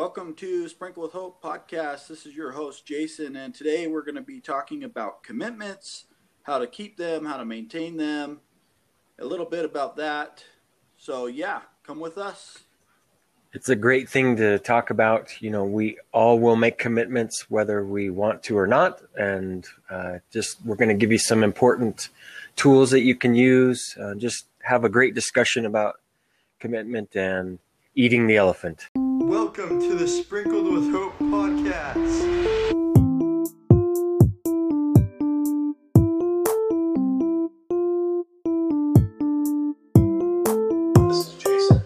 Welcome to Sprinkled with Hope podcast. This is your host, Jason, and today we're going to be talking about commitments, how to keep them, how to maintain them, a little bit about that. So, yeah, come with us. It's a great thing to talk about. You know, we all will make commitments whether we want to or not. And uh, just we're going to give you some important tools that you can use. Uh, just have a great discussion about commitment and eating the elephant. Welcome to the Sprinkled with Hope podcast. This is Jason.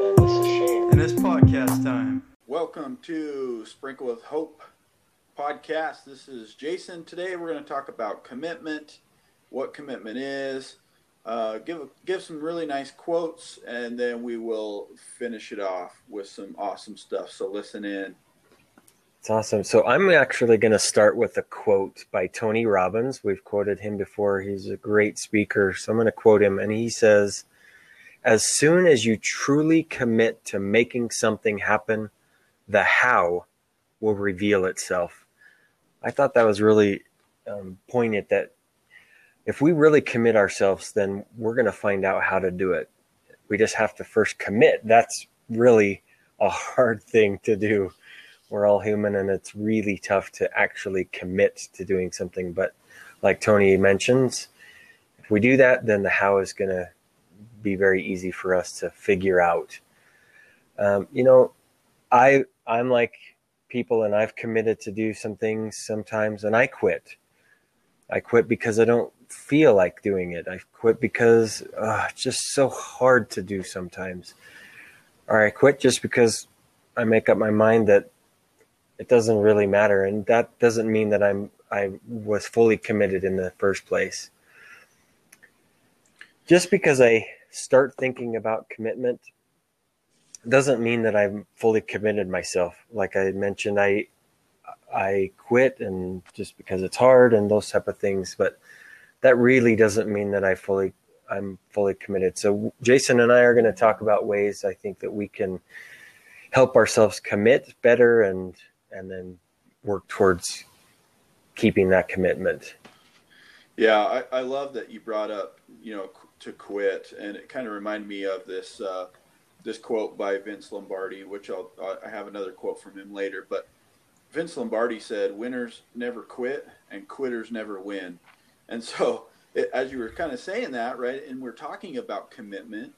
And this is Shane. And it's podcast time. Welcome to Sprinkled with Hope podcast. This is Jason. Today we're going to talk about commitment, what commitment is, uh, give give some really nice quotes, and then we will finish it off with some awesome stuff. So listen in. It's awesome. So I'm actually going to start with a quote by Tony Robbins. We've quoted him before. He's a great speaker. So I'm going to quote him. And he says, As soon as you truly commit to making something happen, the how will reveal itself. I thought that was really um, poignant that if we really commit ourselves, then we're going to find out how to do it. We just have to first commit. That's really a hard thing to do we're all human and it's really tough to actually commit to doing something but like tony mentions if we do that then the how is going to be very easy for us to figure out um, you know i i'm like people and i've committed to do some things sometimes and i quit i quit because i don't feel like doing it. I quit because uh, it's just so hard to do sometimes. Or i quit just because i make up my mind that it doesn't really matter and that doesn't mean that i'm i was fully committed in the first place. Just because i start thinking about commitment doesn't mean that i'm fully committed myself. Like i mentioned i i quit and just because it's hard and those type of things but that really doesn't mean that i fully i'm fully committed so jason and i are going to talk about ways i think that we can help ourselves commit better and and then work towards keeping that commitment. Yeah, I, I love that you brought up, you know, to quit, and it kind of reminded me of this uh, this quote by Vince Lombardi, which I'll I have another quote from him later. But Vince Lombardi said, "Winners never quit, and quitters never win." And so, it, as you were kind of saying that, right, and we're talking about commitment.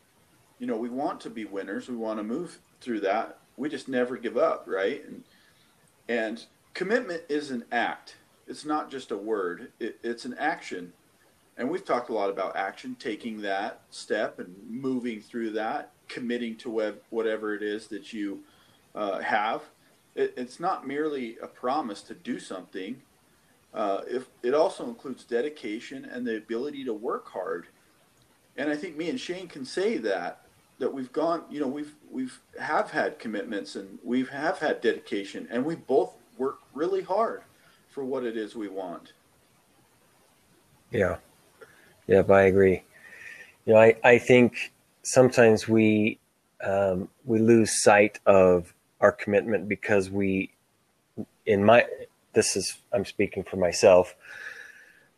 You know, we want to be winners. We want to move through that. We just never give up, right? And and commitment is an act. It's not just a word. It, it's an action. And we've talked a lot about action, taking that step and moving through that, committing to whatever it is that you uh, have. It, it's not merely a promise to do something. Uh, if, it also includes dedication and the ability to work hard. And I think me and Shane can say that that we've gone, you know, we've we've have had commitments and we have had dedication, and we both work really hard for what it is we want. Yeah, yeah, I agree. You know, I I think sometimes we um, we lose sight of our commitment because we, in my, this is I'm speaking for myself,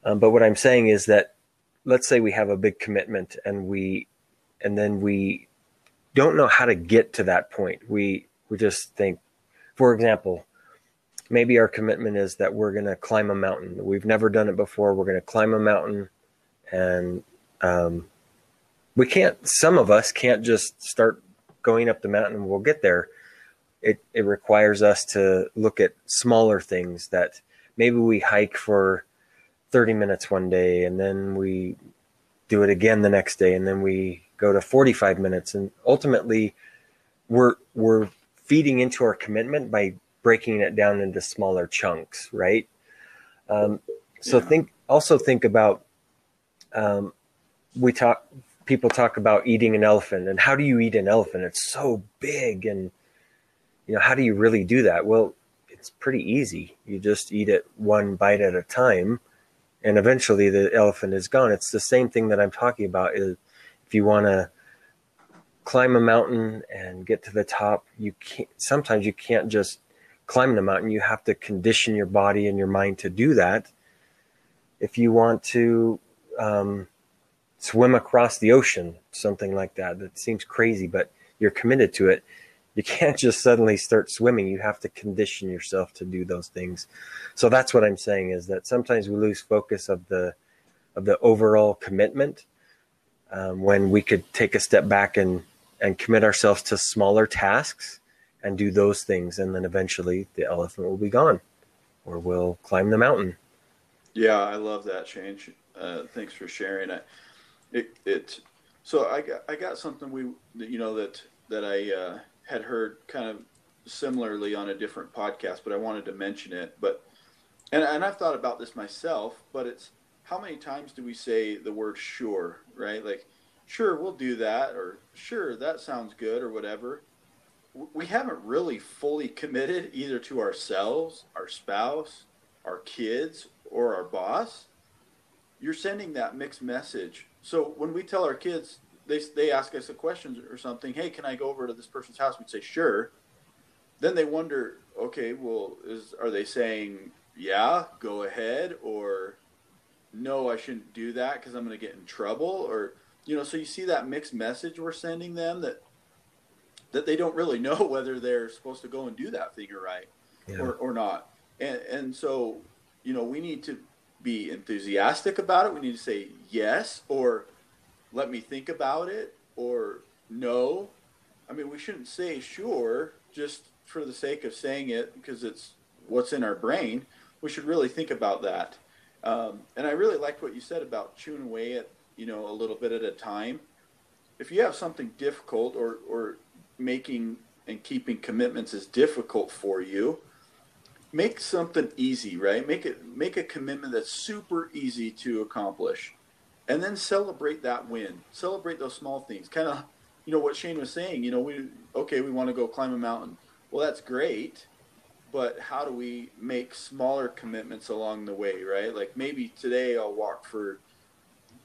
um, but what I'm saying is that let's say we have a big commitment and we and then we don't know how to get to that point. We we just think, for example, maybe our commitment is that we're going to climb a mountain. We've never done it before. We're going to climb a mountain, and um, we can't. Some of us can't just start going up the mountain and we'll get there. It it requires us to look at smaller things that maybe we hike for 30 minutes one day and then we do it again the next day and then we go to 45 minutes. And ultimately we're we're feeding into our commitment by breaking it down into smaller chunks right? Um, so yeah. think also think about um, we talk people talk about eating an elephant and how do you eat an elephant? It's so big and you know how do you really do that well it's pretty easy you just eat it one bite at a time and eventually the elephant is gone it's the same thing that i'm talking about is if you want to climb a mountain and get to the top, you can't, sometimes you can't just climb the mountain. You have to condition your body and your mind to do that. If you want to um, swim across the ocean, something like that, that seems crazy, but you're committed to it. You can't just suddenly start swimming. You have to condition yourself to do those things. So that's what I'm saying is that sometimes we lose focus of the of the overall commitment um, when we could take a step back and and commit ourselves to smaller tasks and do those things, and then eventually the elephant will be gone, or we'll climb the mountain. Yeah, I love that Shane. Uh, thanks for sharing it. It it so I got I got something we you know that that I uh, had heard kind of similarly on a different podcast, but I wanted to mention it. But and and I've thought about this myself, but it's how many times do we say the word sure, right? Like sure, we'll do that, or sure, that sounds good, or whatever. We haven't really fully committed either to ourselves, our spouse, our kids, or our boss. You're sending that mixed message. So when we tell our kids, they, they ask us a question or something, hey, can I go over to this person's house? We'd say, sure. Then they wonder, okay, well, is are they saying, yeah, go ahead, or no, I shouldn't do that because I'm going to get in trouble, or you know, so you see that mixed message we're sending them that that they don't really know whether they're supposed to go and do that thing or right yeah. or, or not. And and so, you know, we need to be enthusiastic about it. We need to say yes or let me think about it or no. I mean, we shouldn't say sure just for the sake of saying it because it's what's in our brain. We should really think about that. Um, and I really liked what you said about chewing away at you know, a little bit at a time. If you have something difficult or, or making and keeping commitments is difficult for you, make something easy, right? Make it make a commitment that's super easy to accomplish. And then celebrate that win. Celebrate those small things. Kind of, you know, what Shane was saying, you know, we okay, we want to go climb a mountain. Well, that's great, but how do we make smaller commitments along the way, right? Like maybe today I'll walk for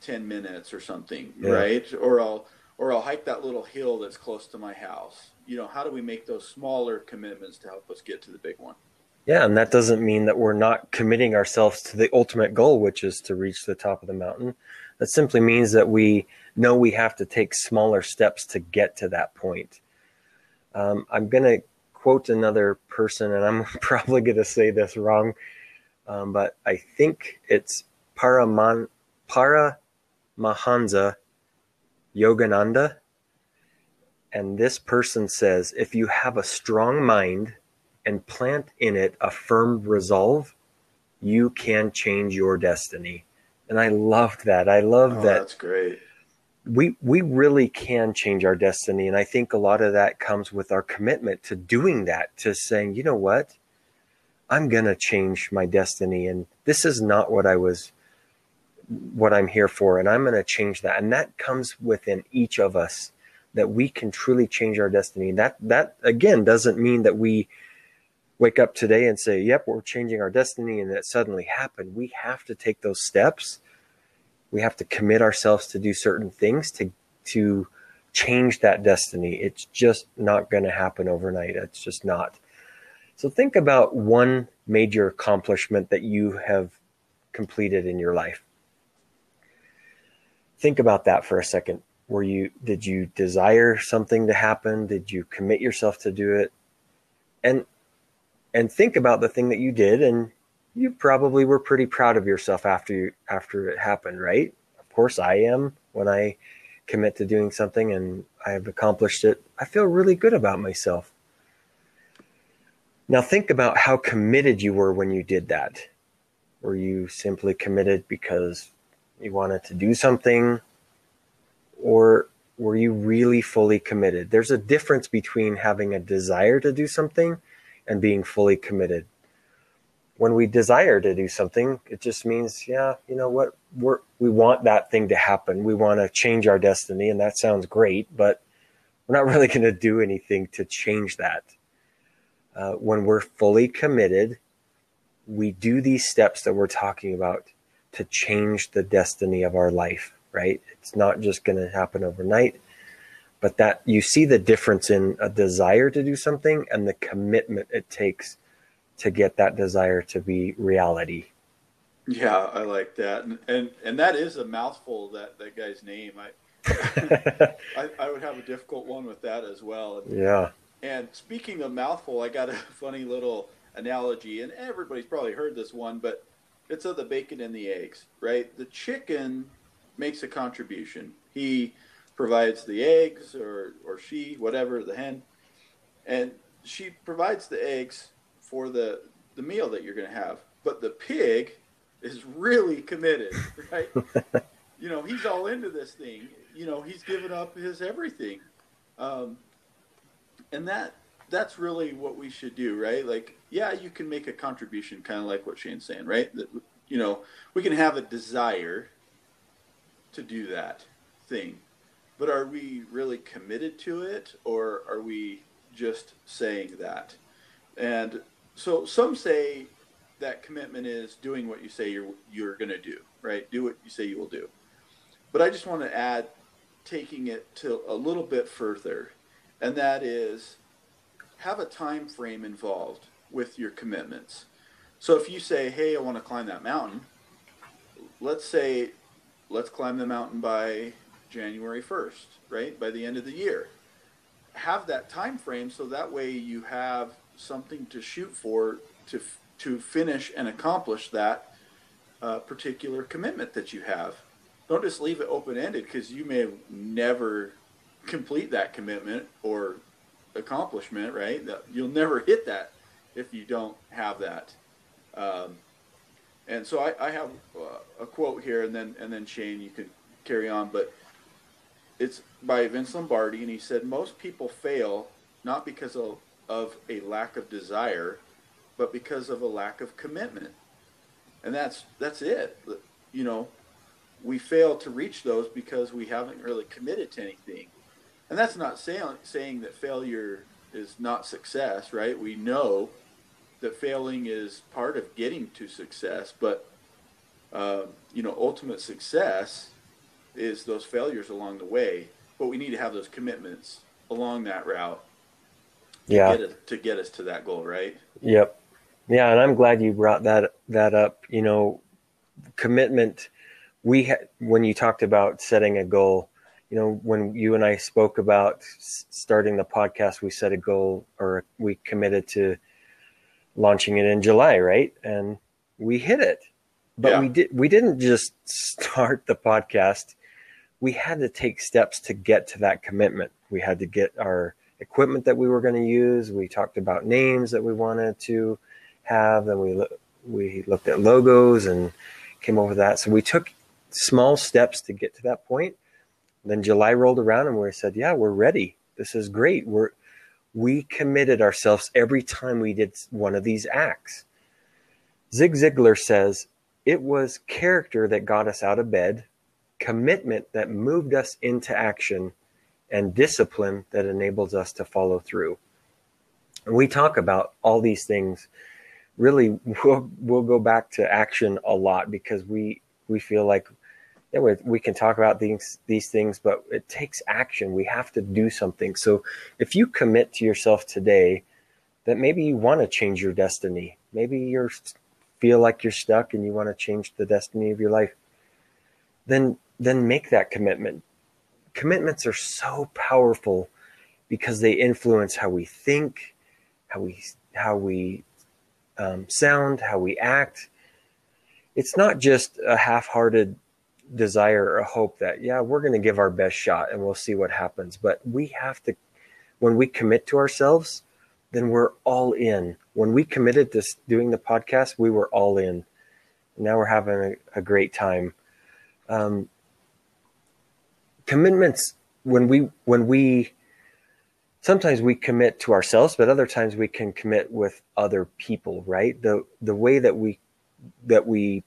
10 minutes or something, yeah. right? Or I'll or I'll hike that little hill that's close to my house. You know, how do we make those smaller commitments to help us get to the big one? Yeah, and that doesn't mean that we're not committing ourselves to the ultimate goal, which is to reach the top of the mountain. That simply means that we know we have to take smaller steps to get to that point. Um, I'm going to quote another person, and I'm probably going to say this wrong, um, but I think it's Paraman, Para Mahansa Yogananda. And this person says if you have a strong mind and plant in it a firm resolve, you can change your destiny. And I loved that. I love oh, that. That's great. We we really can change our destiny. And I think a lot of that comes with our commitment to doing that, to saying, you know what? I'm gonna change my destiny. And this is not what I was what I'm here for, and I'm going to change that. And that comes within each of us that we can truly change our destiny. That that again doesn't mean that we wake up today and say, "Yep, we're changing our destiny," and that suddenly happened. We have to take those steps. We have to commit ourselves to do certain things to to change that destiny. It's just not going to happen overnight. It's just not. So think about one major accomplishment that you have completed in your life think about that for a second. Were you did you desire something to happen? Did you commit yourself to do it? And and think about the thing that you did and you probably were pretty proud of yourself after you after it happened, right? Of course I am when I commit to doing something and I have accomplished it. I feel really good about myself. Now think about how committed you were when you did that. Were you simply committed because you wanted to do something or were you really fully committed there's a difference between having a desire to do something and being fully committed. When we desire to do something it just means yeah you know what we're we want that thing to happen. We want to change our destiny and that sounds great but we're not really going to do anything to change that. Uh, when we're fully committed we do these steps that we're talking about to change the destiny of our life, right? It's not just going to happen overnight, but that you see the difference in a desire to do something and the commitment it takes to get that desire to be reality. Yeah, I like that, and and, and that is a mouthful. That that guy's name, I, I, I would have a difficult one with that as well. yeah. And speaking of mouthful, I got a funny little analogy, and everybody's probably heard this one, but it's of the bacon and the eggs, right? The chicken makes a contribution. He provides the eggs, or or she, whatever, the hen, and she provides the eggs for the the meal that you're going to have. But the pig is really committed, right? you know, he's all into this thing. You know, he's given up his everything. Um, and that that's really what we should do, right? Like, yeah, you can make a contribution, kind of like what Shane's saying, right? That you know, we can have a desire to do that thing, but are we really committed to it, or are we just saying that? And so some say that commitment is doing what you say you're you're going to do, right? Do what you say you will do. But I just want to add taking it to a little bit further, and that is have a time frame involved with your commitments. So if you say, "Hey, I want to climb that mountain," let's say let's climb the mountain by January 1st, right? By the end of the year. Have that time frame so that way you have something to shoot for to to finish and accomplish that uh, particular commitment that you have. Don't just leave it open ended because you may never complete that commitment or accomplishment, right? That you'll never hit that if you don't have that. Um, and so I, I have uh, a quote here, and then and then Shane, you can carry on, but it's by Vince Lombardi, and he said most people fail not because of, of a lack of desire, but because of a lack of commitment. And that's that's it. You know, we fail to reach those because we haven't really committed to anything. And that's not saying saying that failure is not success, right? We know that failing is part of getting to success, but uh, you know, ultimate success is those failures along the way. But we need to have those commitments along that route. To Yeah. Get us, to get us to that goal, right? Yep. Yeah, and I'm glad you brought that that up. You know, commitment. We ha- when you talked about setting a goal, you know, when you and I spoke about s- starting the podcast, we set a goal or we committed to launching it in July, right? And we hit it. But Yeah. we did we didn't just start the podcast. We had to take steps to get to that commitment. We had to get our equipment that we were going to use. We talked about names that we wanted to have. Then we loo- we looked at logos and came over that. So we took small steps to get to that point. Then July rolled around and we said, "Yeah, we're ready. This is great. We're we committed ourselves every time we did one of these acts." Zig Ziglar says, "It was character that got us out of bed, commitment that moved us into action, and discipline that enables us to follow through." And we talk about all these things. Really we'll, we'll go back to action a lot because we we feel like we, we can talk about these these things but it takes action. We have to do something. So if you commit to yourself today that maybe you want to change your destiny maybe you feel like you're stuck and you want to change the destiny of your life then then make that commitment commitments are so powerful because they influence how we think how we how we um, sound, how we act. It's not just a half-hearted desire or hope that yeah, we're going to give our best shot and we'll see what happens. But we have to, when we commit to ourselves, then we're all in. When we committed to doing the podcast, we were all in. Now we're having a, a great time. Um, commitments when we when we sometimes we commit to ourselves but other times we can commit with other people right? The the way that we that we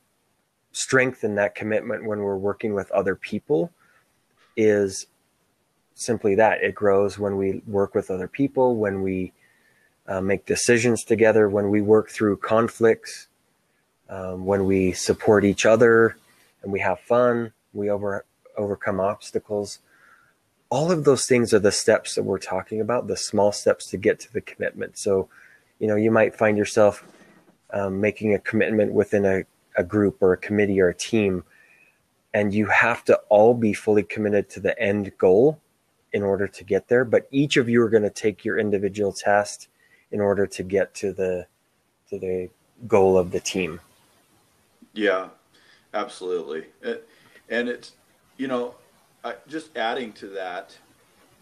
strengthen that commitment when we're working with other people is simply that. It grows when we work with other people when we uh, make decisions together when we work through conflicts um, when we support each other and we have fun we over overcome obstacles all of those things are the steps that we're talking about, the small steps to get to the commitment. So, you know, you might find yourself um, making a commitment within a, a group or a committee or a team, and you have to all be fully committed to the end goal in order to get there. But each of you are going to take your individual test in order to get to the to the goal of the team. Yeah, absolutely. And it's, you know, I, just adding to that,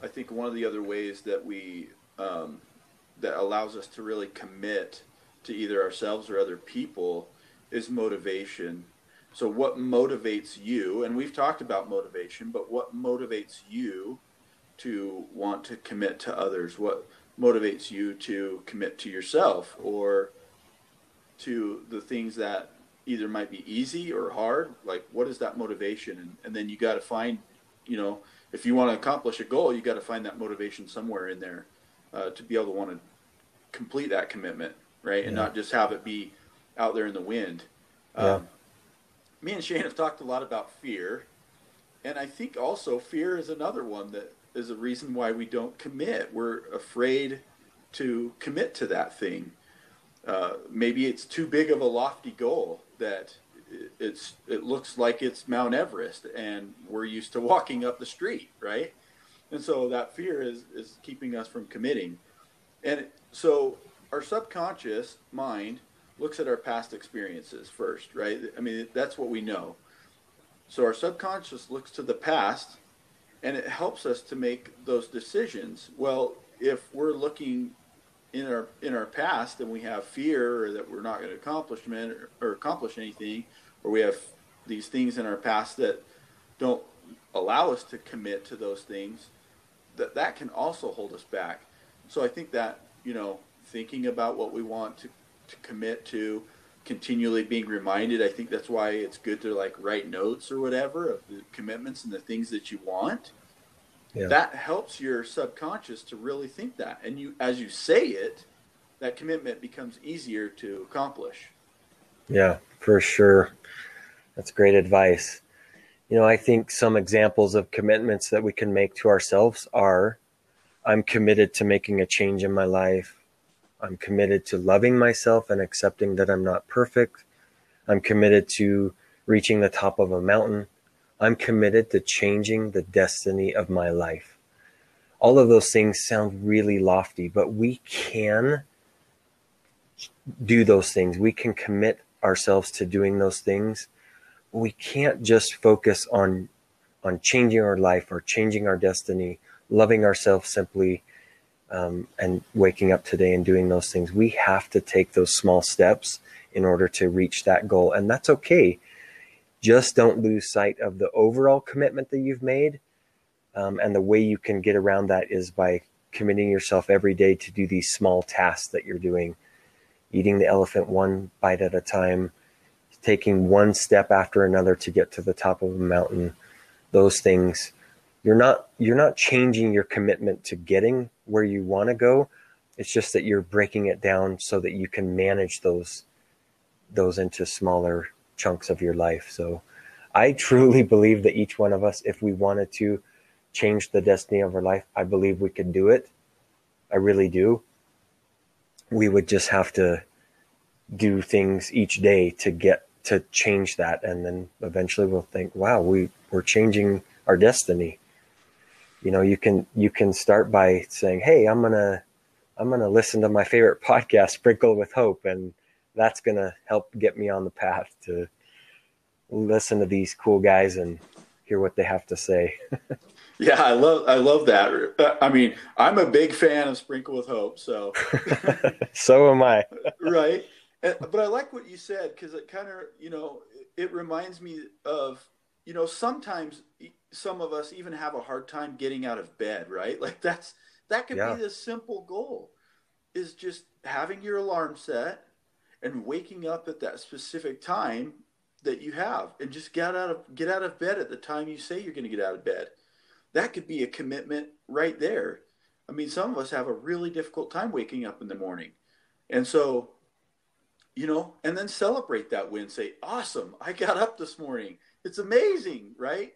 I think one of the other ways that we um, that allows us to really commit to either ourselves or other people is motivation. So, what motivates you? And we've talked about motivation, but what motivates you to want to commit to others? What motivates you to commit to yourself or to the things that either might be easy or hard? Like, what is that motivation? And, and then you got to find, you know, if you want to accomplish a goal, you got to find that motivation somewhere in there uh, to be able to want to complete that commitment, right? And not just have it be out there in the wind. Yeah. Um, me and Shane have talked a lot about fear, and I think also fear is another one that is a reason why we don't commit. We're afraid to commit to that thing. Uh, maybe it's too big of a lofty goal that it's it looks like it's Mount Everest, and we're used to walking up the street, right? And so that fear is is keeping us from committing. And so our subconscious mind looks at our past experiences first, right? I mean, that's what we know. So our subconscious looks to the past and it helps us to make those decisions. Well, if we're looking in our in our past and we have fear or that we're not going to accomplish or, or accomplish anything, or we have these things in our past that don't allow us to commit to those things, that that can also hold us back. So I think that you know thinking about what we want to, to commit to, continually being reminded. I think that's why it's good to like write notes or whatever of the commitments and the things that you want. Yeah. That helps your subconscious to really think that. And you as you say it, that commitment becomes easier to accomplish. Yeah, for sure. That's great advice. You know, I think some examples of commitments that we can make to ourselves are I'm committed to making a change in my life. I'm committed to loving myself and accepting that I'm not perfect. I'm committed to reaching the top of a mountain. I'm committed to changing the destiny of my life. All of those things sound really lofty, but we can do those things. We can commit ourselves to doing those things. We can't just focus on on changing our life or changing our destiny, loving ourselves simply, um, and waking up today and doing those things. We have to take those small steps in order to reach that goal, and that's okay. Just don't lose sight of the overall commitment that you've made. Um, and the way you can get around that is by committing yourself every day to do these small tasks that you're doing eating the elephant one bite at a time, taking one step after another to get to the top of a mountain. Those things, you're not you're not changing your commitment to getting where you want to go. It's just that you're breaking it down so that you can manage those those into smaller chunks of your life. So I truly believe that each one of us, if we wanted to change the destiny of our life, I believe we could do it. I really do we would just have to do things each day to get to change that and then eventually we'll think wow we we're changing our destiny you know you can you can start by saying hey i'm gonna i'm gonna listen to my favorite podcast sprinkled with hope and that's gonna help get me on the path to listen to these cool guys and hear what they have to say Yeah, I love I love that. I mean, I'm a big fan of Sprinkled with Hope. So, so am I. right, but I like what you said because it kind of you know it reminds me of you know sometimes some of us even have a hard time getting out of bed. Right, like that's that could Yeah. be the simple goal is just having your alarm set and waking up at that specific time that you have and just get out of get out of bed at the time you say you're going to get out of bed that could be a commitment right there. I mean, some of us have a really difficult time waking up in the morning. And so, you know, and then celebrate that win. Say, awesome, I got up this morning. It's amazing, right?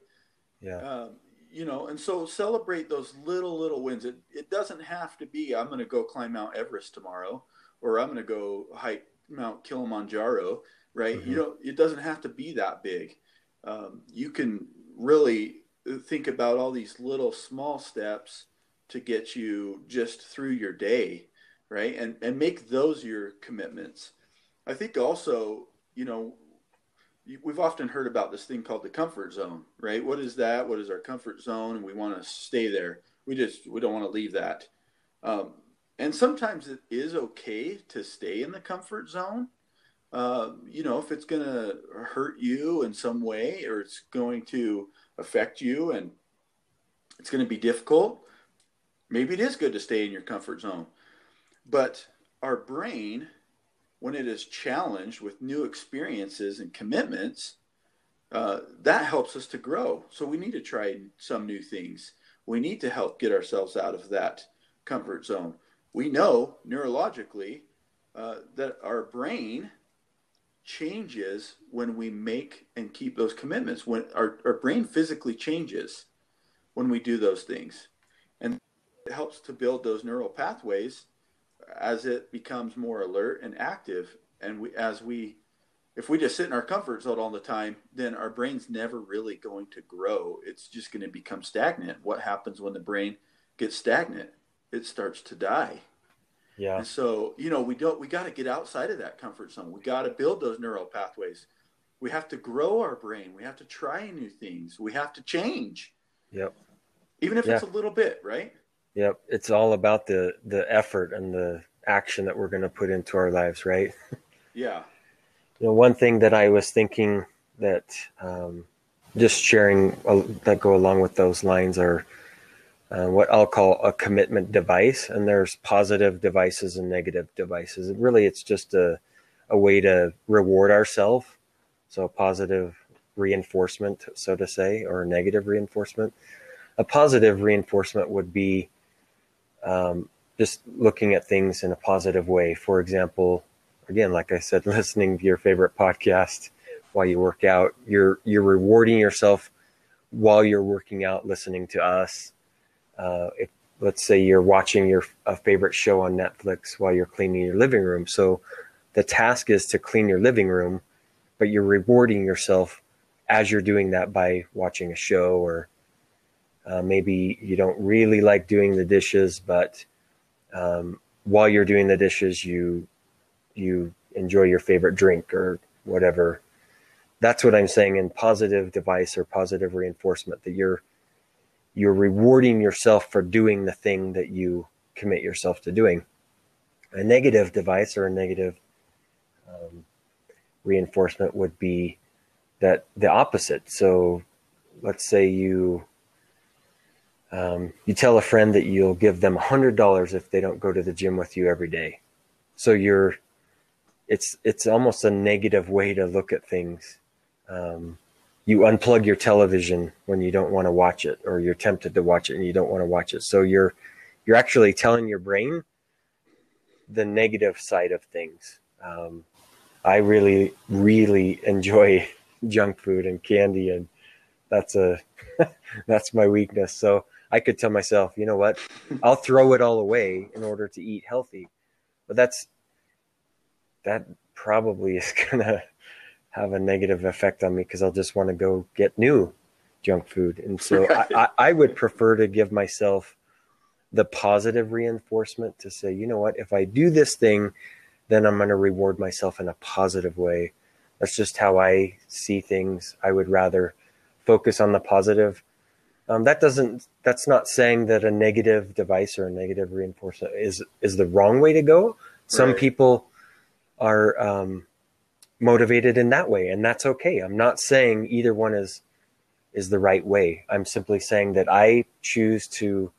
Yeah. Um, you know, and so celebrate those little little wins. It it doesn't have to be I'm going to go climb Mount Everest tomorrow, or I'm going to go hike Mount Kilimanjaro. Right? Mm-hmm. You know, it doesn't have to be that big. Um, you can really think about all these little small steps to get you just through your day, right? And and make those your commitments. I think also, you know, we've often heard about this thing called the comfort zone, right? What is that? What is our comfort zone? And we want to stay there. We just we don't want to leave that. Um, and sometimes it is okay to stay in the comfort zone. Uh, you know, if it's going to hurt you in some way or it's going to affect you and it's going to be difficult, maybe it is good to stay in your comfort zone. But our brain when it is challenged with new experiences and commitments, uh, that helps us to grow. So we need to try some new things. We need to help get ourselves out of that comfort zone. We know neurologically uh, that our brain changes when we make and keep those commitments. When our, our brain physically changes when we do those things. And it helps to build those neural pathways as it becomes more alert and active and we as we if we just sit in our comfort zone all the time then our brain's never really going to grow it's just going to become stagnant what happens when the brain gets stagnant it starts to die. Yeah. And so you know we don't we got to get outside of that comfort zone. We got to build those neural pathways. We have to grow our brain. We have to try new things. We have to change. Yep. Even if yeah. it's a little bit right? Yep, it's all about the the effort and the action that we're going to put into our lives, right? Yeah. You know, one thing that I was thinking that um, just sharing uh, that go along with those lines are uh, what I'll call a commitment device, and there's positive devices and negative devices. And really, it's just a a way to reward ourselves. So positive reinforcement, so to say, or negative reinforcement. A positive reinforcement would be um, just looking at things in a positive way. For example, again, like I said, listening to your favorite podcast while you work out, you're you're rewarding yourself while you're working out, listening to us. Uh, if let's say you're watching your a favorite show on Netflix while you're cleaning your living room, so the task is to clean your living room, but you're rewarding yourself as you're doing that by watching a show or uh, maybe you don't really like doing the dishes, but um, while you're doing the dishes, you you enjoy your favorite drink or whatever. That's what I'm saying in positive device or positive reinforcement that you're you're rewarding yourself for doing the thing that you commit yourself to doing. A negative device or a negative um, reinforcement would be that the opposite. So let's say you um, you tell a friend that you'll give them $100 if they don't go to the gym with you every day. So you're, it's, it's almost a negative way to look at things. Um, you unplug your television when you don't want to watch it, or you're tempted to watch it and you don't want to watch it. So you're, you're actually telling your brain the negative side of things. Um, I really, really enjoy junk food and candy, and that's a that's my weakness. So I could tell myself, you know what, I'll throw it all away in order to eat healthy. But that's that probably is gonna have a negative effect on me because I'll just want to go get new junk food. And so. I, I, I would prefer to give myself the positive reinforcement to say, you know what, if I do this thing, then I'm going to reward myself in a positive way. That's just how I see things. I would rather focus on the positive um, that doesn't. That's not saying that a negative device or a negative reinforcement is is the wrong way to go. Some right. people are um, motivated in that way, and that's okay. I'm not saying either one is is the right way. I'm simply saying that I choose to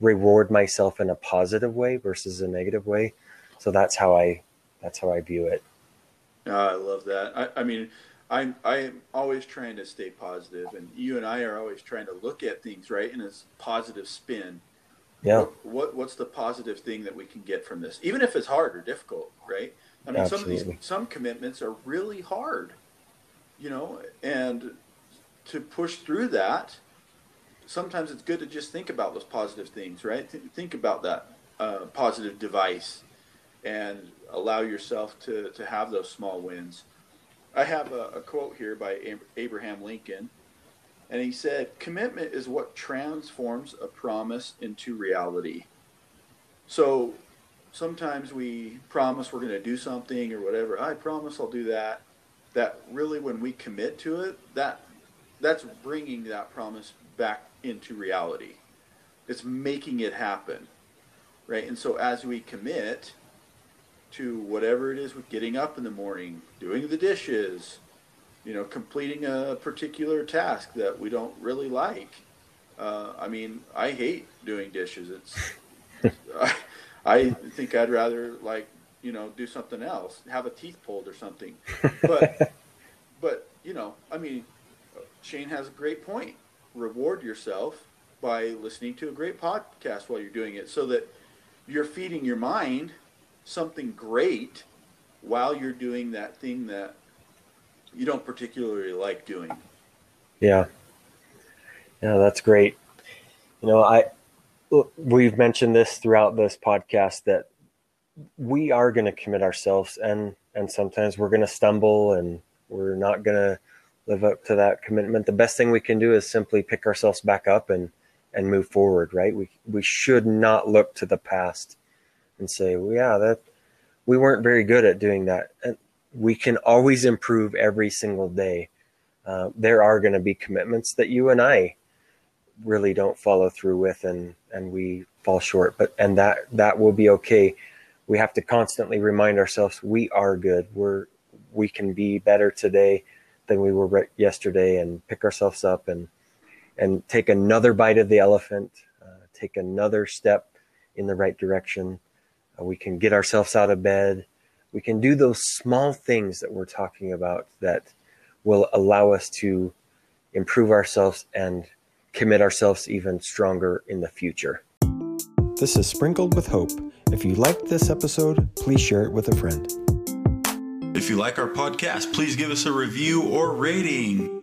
reward myself in a positive way versus a negative way. So that's how I that's how I view it. Oh, I love that. I, I mean, I'm I'm always trying to stay positive, and you and I are always trying to look at things right in a positive spin. Yeah. What, what, what's the positive thing that we can get from this, even if it's hard or difficult, right? I mean, Absolutely. some of these some commitments are really hard, you know, and to push through that, sometimes it's good to just think about those positive things, right? Th- think about that uh, positive device and allow yourself to, to have those small wins. I have a, a quote here by Abraham Lincoln, and he said, Commitment is what transforms a promise into reality. So sometimes we promise we're going to do something or whatever. I promise I'll do that. That really, when we commit to it, that that's bringing that promise back into reality. It's making it happen, right? And so as we commit to whatever it is with getting up in the morning, doing the dishes, you know, completing a particular task that we don't really like. Uh, I mean, I hate doing dishes. It's, I think I'd rather like, you know, do something else, have a teeth pulled or something. But, but you know, I mean, Shane has a great point. Reward yourself by listening to a great podcast while you're doing it, so that you're feeding your mind something great while you're doing that thing that you don't particularly like doing. Yeah. Yeah, that's great. You know, I we've mentioned this throughout this podcast that we are going to commit ourselves and and sometimes we're going to stumble and we're not going to live up to that commitment. The best thing we can do is simply pick ourselves back up and and move forward, right? We we should not look to the past and say, well, yeah, that we weren't very good at doing that. And we can always improve every single day. Uh, there are going to be commitments that you and I really don't follow through with, and and we fall short. But and that that will be okay. We have to constantly remind ourselves we are good. We're we can be better today than we were yesterday, and pick ourselves up and and take another bite of the elephant, uh, take another step in the right direction. Uh, we can get ourselves out of bed we can do those small things that we're talking about that will allow us to improve ourselves and commit ourselves even stronger in the future. This is Sprinkled with Hope. If you liked this episode, please share it with a friend. If you like our podcast, please give us a review or rating.